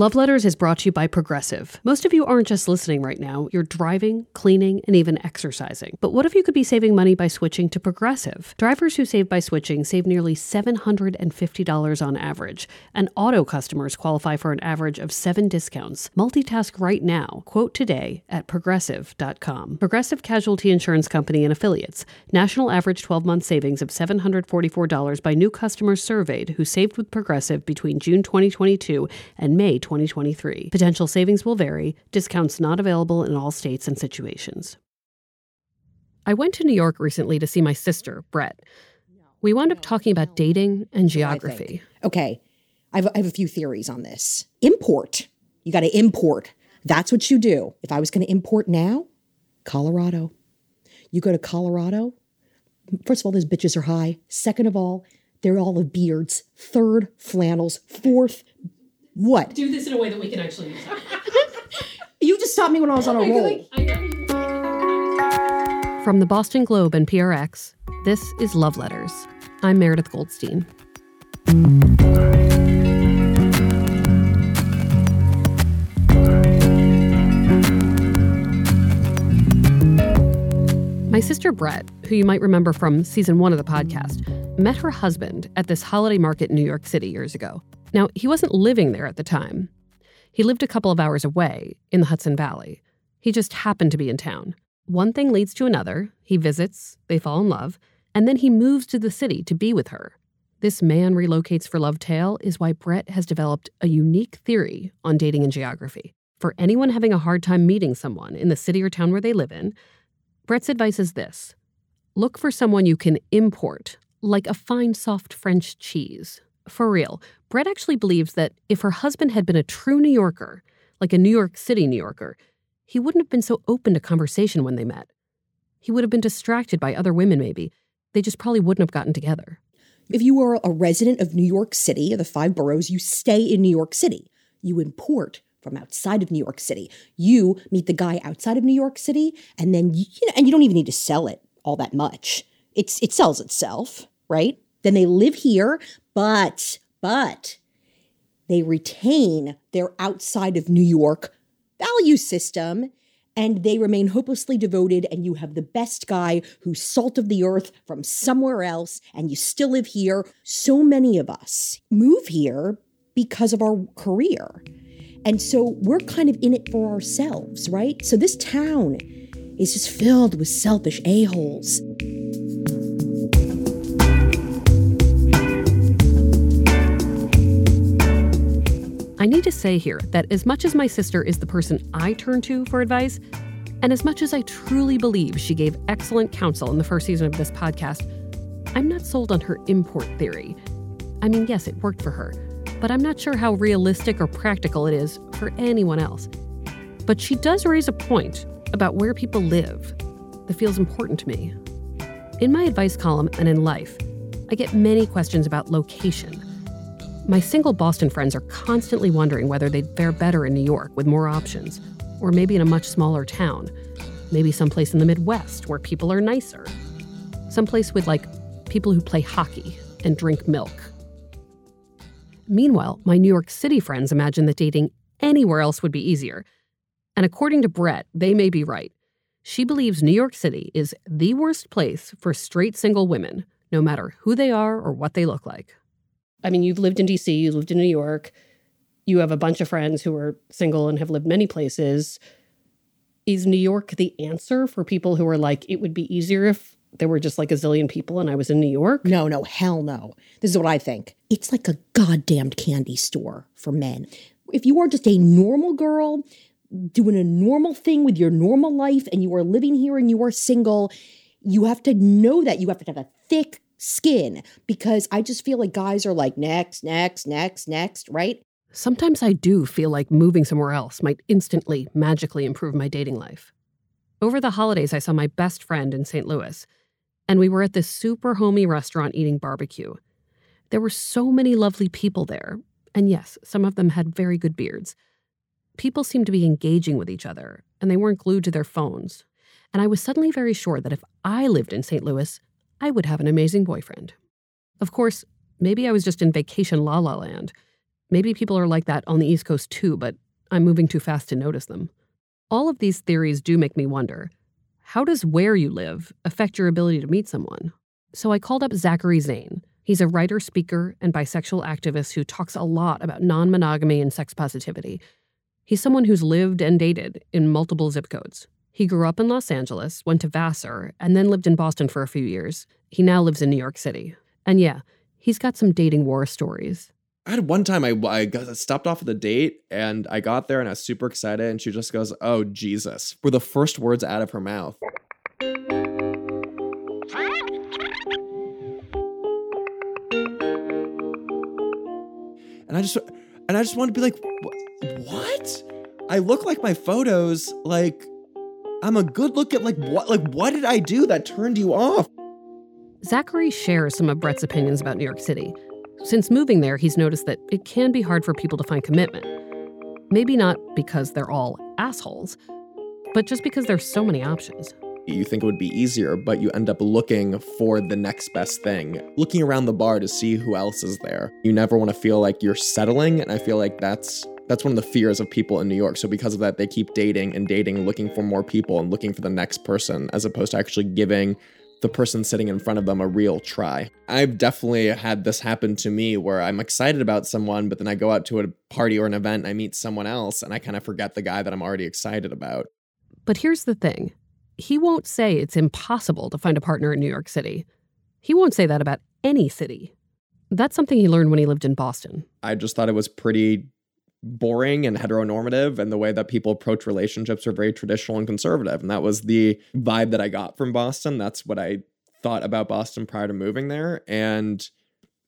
Love Letters is brought to you by Progressive. Most of you aren't just listening right now, you're driving, cleaning, and even exercising. But what if you could be saving money by switching to Progressive? Drivers who save by switching save nearly $750 on average, and auto customers qualify for an average of seven discounts. Multitask right now. Quote today at progressive.com. Progressive Casualty Insurance Company and Affiliates. National average 12 month savings of $744 by new customers surveyed who saved with Progressive between June 2022 and May 2023. Potential savings will vary, discounts not available in all states and situations. I went to New York recently to see my sister, Brett. We wound up talking about dating and geography. Okay, I have, I have a few theories on this. Import. You got to import. That's what you do. If I was going to import now, Colorado. You go to Colorado, first of all, those bitches are high. Second of all, they're all of beards. Third, flannels. Fourth, what? Do this in a way that we can actually use You just stopped me when I was on a oh roll. From the Boston Globe and PRX, this is Love Letters. I'm Meredith Goldstein. My sister Brett, who you might remember from season one of the podcast, met her husband at this holiday market in New York City years ago. Now, he wasn't living there at the time. He lived a couple of hours away in the Hudson Valley. He just happened to be in town. One thing leads to another. He visits, they fall in love, and then he moves to the city to be with her. This man relocates for love tale is why Brett has developed a unique theory on dating and geography. For anyone having a hard time meeting someone in the city or town where they live in, Brett's advice is this look for someone you can import, like a fine, soft French cheese. For real, Brett actually believes that if her husband had been a true New Yorker, like a New York City New Yorker, he wouldn't have been so open to conversation when they met. He would have been distracted by other women, maybe. They just probably wouldn't have gotten together. If you are a resident of New York City, of the five boroughs, you stay in New York City. You import from outside of New York City. You meet the guy outside of New York City, and then you, you know, and you don't even need to sell it all that much. It's it sells itself, right? Then they live here, but but they retain their outside of New York value system and they remain hopelessly devoted and you have the best guy who's salt of the earth from somewhere else and you still live here. So many of us move here because of our career. And so we're kind of in it for ourselves right? So this town is just filled with selfish a-holes need to say here that as much as my sister is the person I turn to for advice, and as much as I truly believe she gave excellent counsel in the first season of this podcast, I'm not sold on her import theory. I mean, yes, it worked for her, but I'm not sure how realistic or practical it is for anyone else. But she does raise a point about where people live that feels important to me. In my advice column and in life, I get many questions about location. My single Boston friends are constantly wondering whether they'd fare better in New York with more options, or maybe in a much smaller town, maybe someplace in the Midwest where people are nicer, someplace with like people who play hockey and drink milk. Meanwhile, my New York City friends imagine that dating anywhere else would be easier. And according to Brett, they may be right. She believes New York City is the worst place for straight single women, no matter who they are or what they look like. I mean, you've lived in DC, you've lived in New York, you have a bunch of friends who are single and have lived many places. Is New York the answer for people who are like, it would be easier if there were just like a zillion people and I was in New York? No, no, hell no. This is what I think. It's like a goddamned candy store for men. If you are just a normal girl doing a normal thing with your normal life and you are living here and you are single, you have to know that you have to have a thick skin because I just feel like guys are like next, next, next, next, right? Sometimes I do feel like moving somewhere else might instantly, magically improve my dating life. Over the holidays, I saw my best friend in St. Louis, and we were at this super homey restaurant eating barbecue. There were so many lovely people there, and yes, some of them had very good beards. People seemed to be engaging with each other, and they weren't glued to their phones. And I was suddenly very sure that if I lived in St. Louis, I would have an amazing boyfriend. Of course, maybe I was just in vacation la la land. Maybe people are like that on the East Coast too, but I'm moving too fast to notice them. All of these theories do make me wonder how does where you live affect your ability to meet someone? So I called up Zachary Zane. He's a writer, speaker, and bisexual activist who talks a lot about non monogamy and sex positivity. He's someone who's lived and dated in multiple zip codes. He grew up in Los Angeles, went to Vassar, and then lived in Boston for a few years. He now lives in New York City. And yeah, he's got some dating war stories. I had one time I, I got, stopped off at the date and I got there and I was super excited and she just goes, "Oh Jesus!" were the first words out of her mouth. And I just and I just want to be like, "What? I look like my photos. Like I'm a good look at like what like what did I do that turned you off?" Zachary shares some of Brett's opinions about New York City. Since moving there, he's noticed that it can be hard for people to find commitment. Maybe not because they're all assholes, but just because there's so many options. You think it would be easier, but you end up looking for the next best thing, looking around the bar to see who else is there. You never want to feel like you're settling, and I feel like that's that's one of the fears of people in New York. So because of that, they keep dating and dating, looking for more people and looking for the next person as opposed to actually giving the person sitting in front of them a real try. I've definitely had this happen to me where I'm excited about someone, but then I go out to a party or an event and I meet someone else and I kind of forget the guy that I'm already excited about. But here's the thing he won't say it's impossible to find a partner in New York City. He won't say that about any city. That's something he learned when he lived in Boston. I just thought it was pretty boring and heteronormative and the way that people approach relationships are very traditional and conservative and that was the vibe that I got from Boston. That's what I thought about Boston prior to moving there and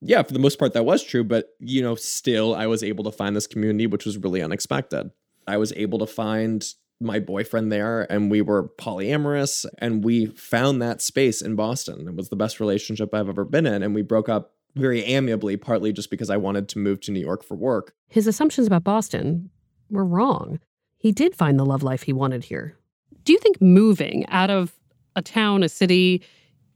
yeah for the most part that was true but you know still I was able to find this community which was really unexpected. I was able to find my boyfriend there and we were polyamorous and we found that space in Boston. It was the best relationship I've ever been in and we broke up very amiably, partly just because I wanted to move to New York for work. His assumptions about Boston were wrong. He did find the love life he wanted here. Do you think moving out of a town, a city,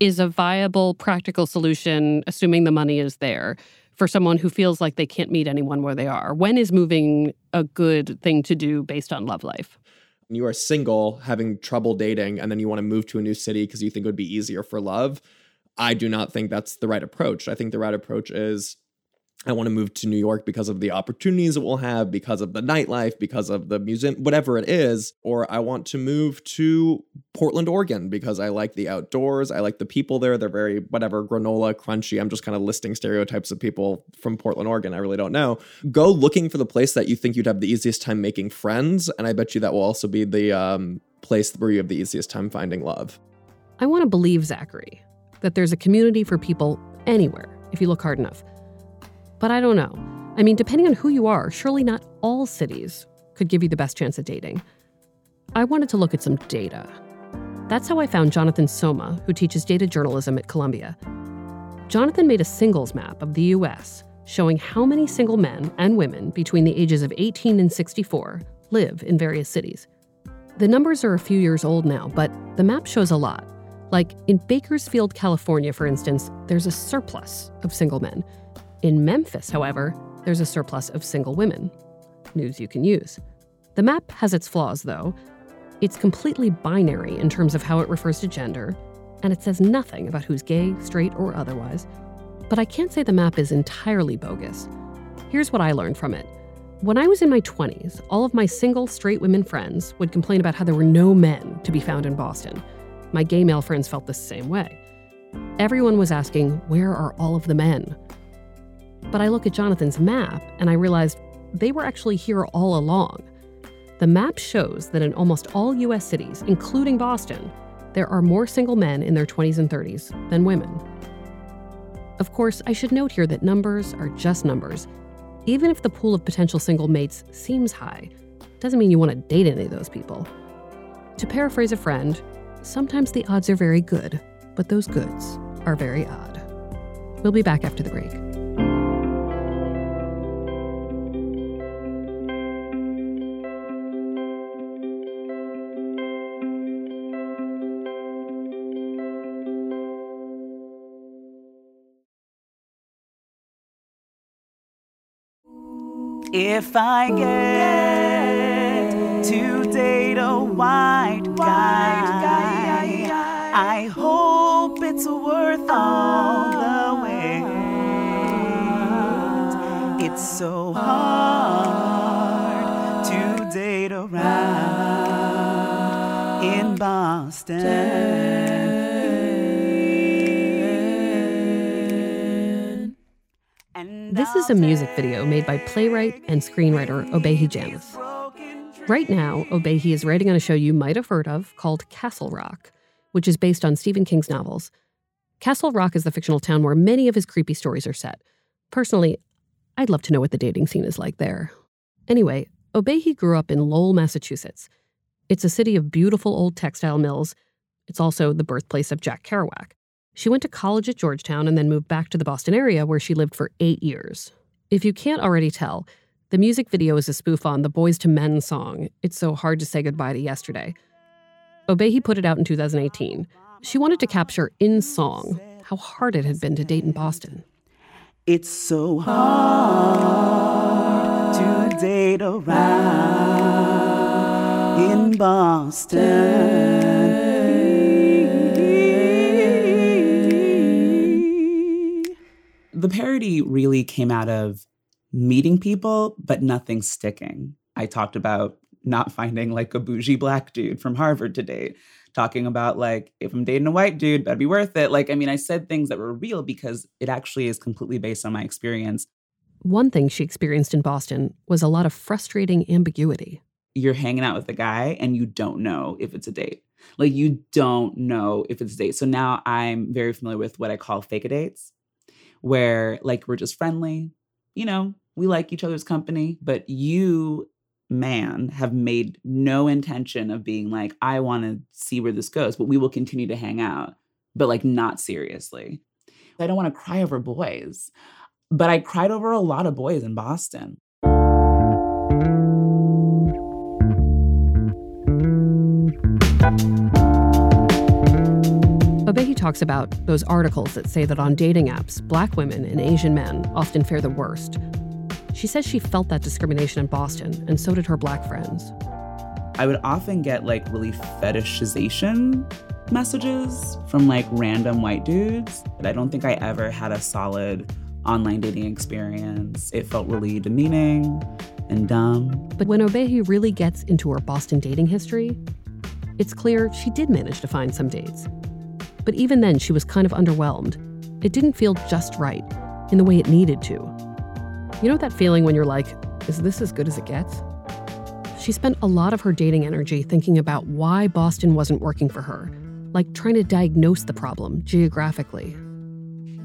is a viable, practical solution, assuming the money is there, for someone who feels like they can't meet anyone where they are? When is moving a good thing to do based on love life? You are single, having trouble dating, and then you want to move to a new city because you think it would be easier for love I do not think that's the right approach. I think the right approach is I want to move to New York because of the opportunities it will have, because of the nightlife, because of the museum, whatever it is. Or I want to move to Portland, Oregon because I like the outdoors. I like the people there. They're very, whatever, granola, crunchy. I'm just kind of listing stereotypes of people from Portland, Oregon. I really don't know. Go looking for the place that you think you'd have the easiest time making friends. And I bet you that will also be the um, place where you have the easiest time finding love. I want to believe Zachary that there's a community for people anywhere if you look hard enough. But I don't know. I mean, depending on who you are, surely not all cities could give you the best chance at dating. I wanted to look at some data. That's how I found Jonathan Soma, who teaches data journalism at Columbia. Jonathan made a singles map of the US showing how many single men and women between the ages of 18 and 64 live in various cities. The numbers are a few years old now, but the map shows a lot. Like in Bakersfield, California, for instance, there's a surplus of single men. In Memphis, however, there's a surplus of single women. News you can use. The map has its flaws, though. It's completely binary in terms of how it refers to gender, and it says nothing about who's gay, straight, or otherwise. But I can't say the map is entirely bogus. Here's what I learned from it. When I was in my 20s, all of my single straight women friends would complain about how there were no men to be found in Boston. My gay male friends felt the same way. Everyone was asking, where are all of the men? But I look at Jonathan's map and I realized they were actually here all along. The map shows that in almost all US cities, including Boston, there are more single men in their 20s and 30s than women. Of course, I should note here that numbers are just numbers. Even if the pool of potential single mates seems high, doesn't mean you want to date any of those people. To paraphrase a friend, sometimes the odds are very good, but those goods are very odd. We'll be back after the break. If I get to date a white guy, it's worth all the wait. It's so hard to date around in Boston. This is a music video made by playwright and screenwriter Obehi Janice. Right now, Obehi is writing on a show you might have heard of called Castle Rock, which is based on Stephen King's novels. Castle Rock is the fictional town where many of his creepy stories are set. Personally, I'd love to know what the dating scene is like there. Anyway, Obehi grew up in Lowell, Massachusetts. It's a city of beautiful old textile mills. It's also the birthplace of Jack Kerouac. She went to college at Georgetown and then moved back to the Boston area where she lived for eight years. If you can't already tell, the music video is a spoof on the Boyz II Men song, It's So Hard to Say Goodbye to Yesterday. Obehi put it out in 2018. She wanted to capture in song how hard it had been to date in Boston. It's so hard to date around in Boston. The parody really came out of meeting people, but nothing sticking. I talked about not finding like a bougie black dude from Harvard to date, talking about like, if I'm dating a white dude, that'd be worth it. Like, I mean, I said things that were real because it actually is completely based on my experience. One thing she experienced in Boston was a lot of frustrating ambiguity. You're hanging out with a guy and you don't know if it's a date. Like, you don't know if it's a date. So now I'm very familiar with what I call fake a dates, where like we're just friendly, you know, we like each other's company, but you man have made no intention of being like, I want to see where this goes, but we will continue to hang out, but like not seriously. I don't want to cry over boys, but I cried over a lot of boys in Boston. Obehi talks about those articles that say that on dating apps, black women and Asian men often fare the worst. She says she felt that discrimination in Boston, and so did her black friends. I would often get like really fetishization messages from like random white dudes. But I don't think I ever had a solid online dating experience. It felt really demeaning and dumb. But when Obehi really gets into her Boston dating history, it's clear she did manage to find some dates. But even then, she was kind of underwhelmed. It didn't feel just right in the way it needed to. You know that feeling when you're like, is this as good as it gets? She spent a lot of her dating energy thinking about why Boston wasn't working for her, like trying to diagnose the problem geographically.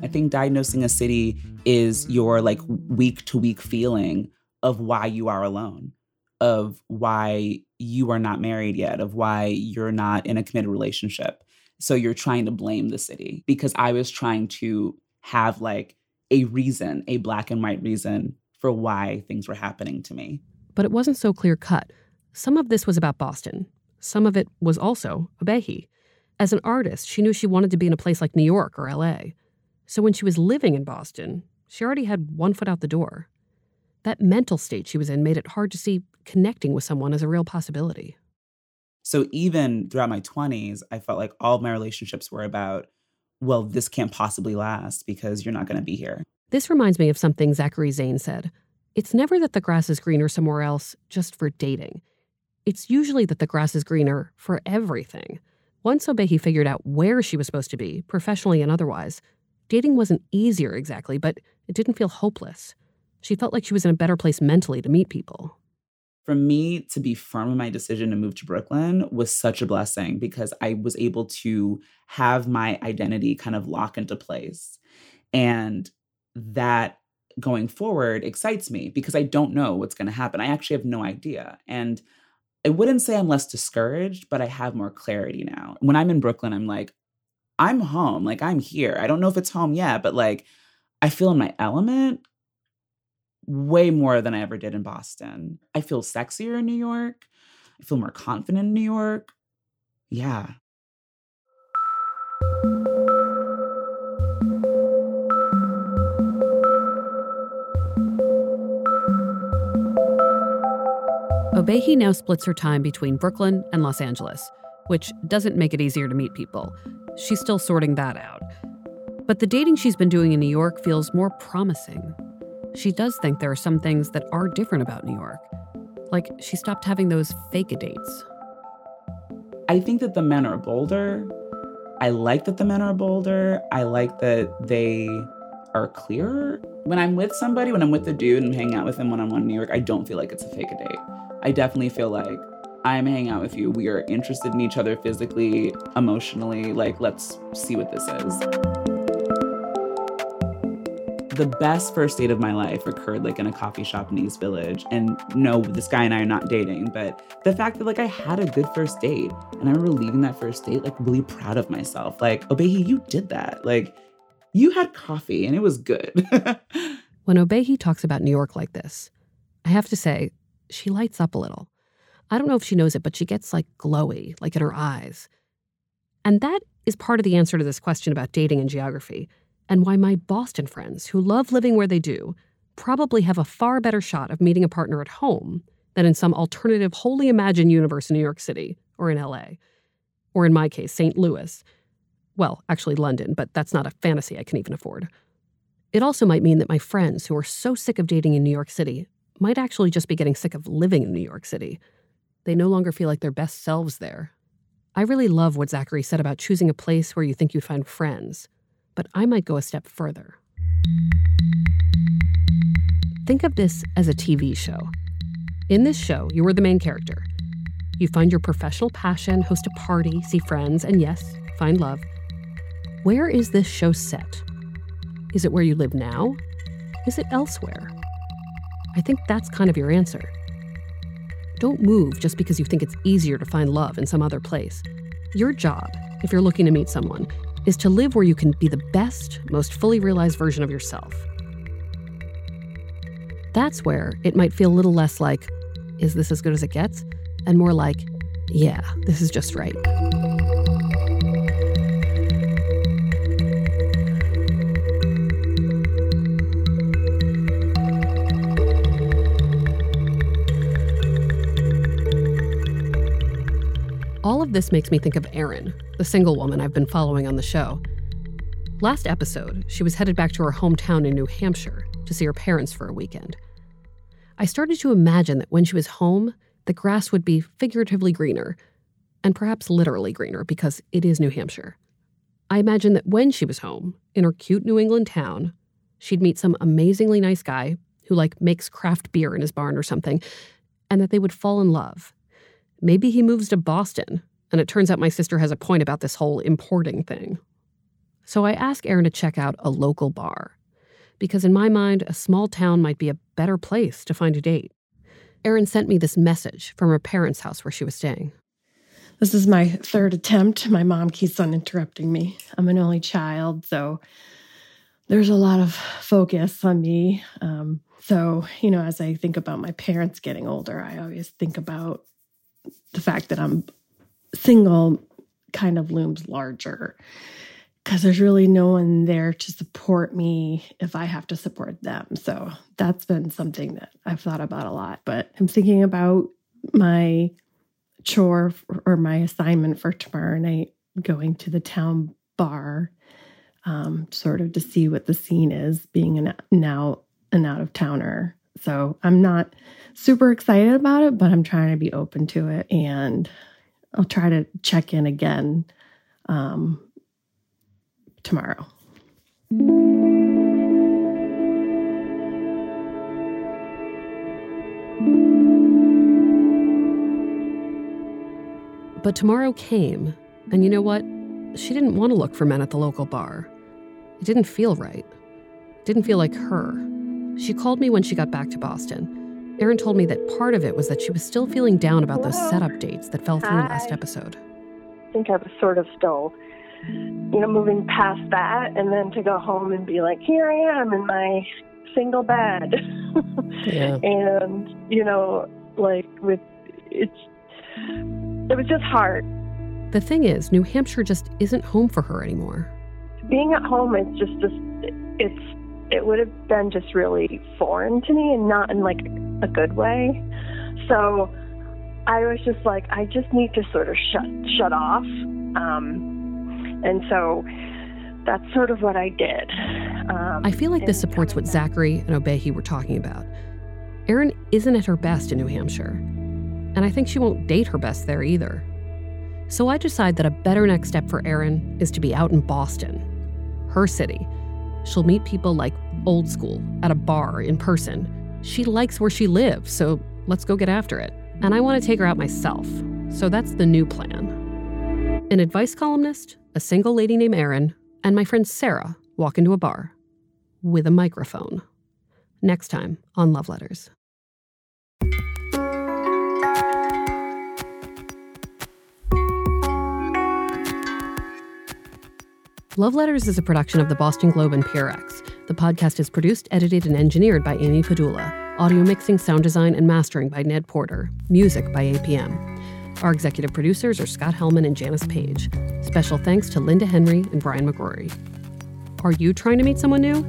I think diagnosing a city is your like week to week feeling of why you are alone, of why you are not married yet, of why you're not in a committed relationship. So you're trying to blame the city because I was trying to have like a reason, a black and white reason for why things were happening to me. But it wasn't so clear cut. Some of this was about Boston, some of it was also Obehi. As an artist, she knew she wanted to be in a place like New York or LA. So when she was living in Boston, she already had one foot out the door. That mental state she was in made it hard to see connecting with someone as a real possibility. So even throughout my 20s, I felt like all of my relationships were about, well, this can't possibly last because you're not going to be here. This reminds me of something Zachary Zane said. It's never that the grass is greener somewhere else just for dating. It's usually that the grass is greener for everything. Once Obehi figured out where she was supposed to be, professionally and otherwise, dating wasn't easier exactly, but it didn't feel hopeless. She felt like she was in a better place mentally to meet people. For me to be firm in my decision to move to Brooklyn was such a blessing because I was able to have my identity kind of lock into place. And that going forward excites me because I don't know what's going to happen. I actually have no idea. And I wouldn't say I'm less discouraged, but I have more clarity now. When I'm in Brooklyn, I'm like, I'm home. Like I'm here. I don't know if it's home yet, but like I feel in my element way more than I ever did in Boston. I feel sexier in New York. I feel more confident in New York. Yeah. Obehi now splits her time between Brooklyn and Los Angeles, which doesn't make it easier to meet people. She's still sorting that out. But the dating she's been doing in New York feels more promising. She does think there are some things that are different about New York. Like she stopped having those fake dates. I think that the men are bolder. I like that the men are bolder. I like that they are clearer. When I'm with somebody, when I'm with a dude and hanging out with him on one in New York, I don't feel like it's a fake date. I definitely feel like I'm hanging out with you. We are interested in each other physically, emotionally. Like, let's see what this is. The best first date of my life occurred like in a coffee shop in East Village. And no, this guy and I are not dating, but the fact that like I had a good first date and I remember leaving that first date like really proud of myself. Like, Obehi, you did that. Like, you had coffee and it was good. when Obehi talks about New York like this, I have to say, she lights up a little. I don't know if she knows it, but she gets like glowy, like in her eyes. And that is part of the answer to this question about dating and geography, and why my Boston friends, who love living where they do, probably have a far better shot of meeting a partner at home than in some alternative, wholly imagined universe in New York City or in LA. Or in my case, St. Louis. Well, actually, London, but that's not a fantasy I can even afford. It also might mean that my friends who are so sick of dating in New York City might actually just be getting sick of living in New York City. They no longer feel like their best selves there. I really love what Zachary said about choosing a place where you think you'd find friends, but I might go a step further. Think of this as a TV show. In this show, you are the main character. You find your professional passion, host a party, see friends, and yes, find love. Where is this show set? Is it where you live now? Is it elsewhere? I think that's kind of your answer. Don't move just because you think it's easier to find love in some other place. Your job, if you're looking to meet someone, is to live where you can be the best, most fully realized version of yourself. That's where it might feel a little less like, is this as good as it gets? And more like, yeah, this is just right. Of this makes me think of Erin, the single woman I've been following on the show. Last episode, she was headed back to her hometown in New Hampshire to see her parents for a weekend. I started to imagine that when she was home, the grass would be figuratively greener, and perhaps literally greener because it is New Hampshire. I imagined that when she was home, in her cute New England town, she'd meet some amazingly nice guy who like makes craft beer in his barn or something, and that they would fall in love maybe he moves to Boston. And it turns out my sister has a point about this whole importing thing. So I ask Erin to check out a local bar. Because in my mind, a small town might be a better place to find a date. Erin sent me this message from her parents' house where she was staying. This is my third attempt. My mom keeps on interrupting me. I'm an only child, so there's a lot of focus on me. Um, so, you know, as I think about my parents getting older, I always think about the fact that I'm single kind of looms larger because there's really no one there to support me if I have to support them. So that's been something that I've thought about a lot. But I'm thinking about my chore or my assignment for tomorrow night going to the town bar, um, sort of to see what the scene is, being an now an out of towner. So I'm not super excited about it, but I'm trying to be open to it. And I'll try to check in again um, tomorrow. But tomorrow came, and you know what? She didn't want to look for men at the local bar. It didn't feel right. It didn't feel like her. She called me when she got back to Boston Erin told me that part of it was that she was still feeling down about those setup dates that fell through Hi. last episode. I think I was sort of still, you know, moving past that, and then to go home and be like, here I am in my single bed, Yeah. and you know, like with it's, it was just hard. The thing is, New Hampshire just isn't home for her anymore. Being at home is just just it's it would have been just really foreign to me, and not in like a good way. So I was just like, I just need to sort of shut shut off. Um, and so that's sort of what I did. Um, I feel like this supports what Zachary and Obehi were talking about. Erin isn't at her best in New Hampshire, and I think she won't date her best there either. So I decide that a better next step for Erin is to be out in Boston, her city. She'll meet people like old school at a bar in person. She likes where she lives, so let's go get after it. And I want to take her out myself, so that's the new plan. An advice columnist, a single lady named Erin, and my friend Sarah walk into a bar with a microphone. Next time on Love Letters. Love Letters is a production of the Boston Globe and PRX. The podcast is produced, edited, and engineered by Amy Pedulla. Audio mixing, sound design, and mastering by Ned Porter. Music by APM. Our executive producers are Scott Helman and Janice Page. Special thanks to Linda Henry and Brian McGrory. Are you trying to meet someone new?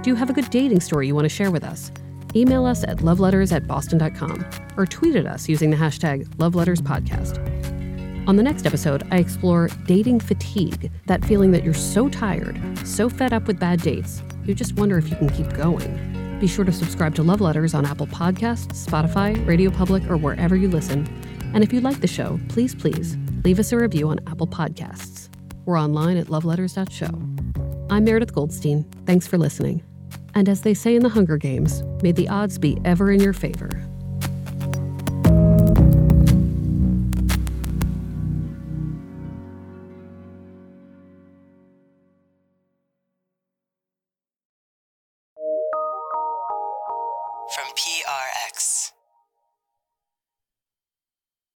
Do you have a good dating story you want to share with us? Email us at loveletters at boston.com or tweet at us using the hashtag loveletterspodcast. On the next episode, I explore dating fatigue, that feeling that you're so tired, so fed up with bad dates, you just wonder if you can keep going. Be sure to subscribe to Love Letters on Apple Podcasts, Spotify, Radio Public, or wherever you listen. And if you like the show, please, please leave us a review on Apple Podcasts. We're online at loveletters.show. I'm Meredith Goldstein. Thanks for listening. And as they say in the Hunger Games, may the odds be ever in your favor.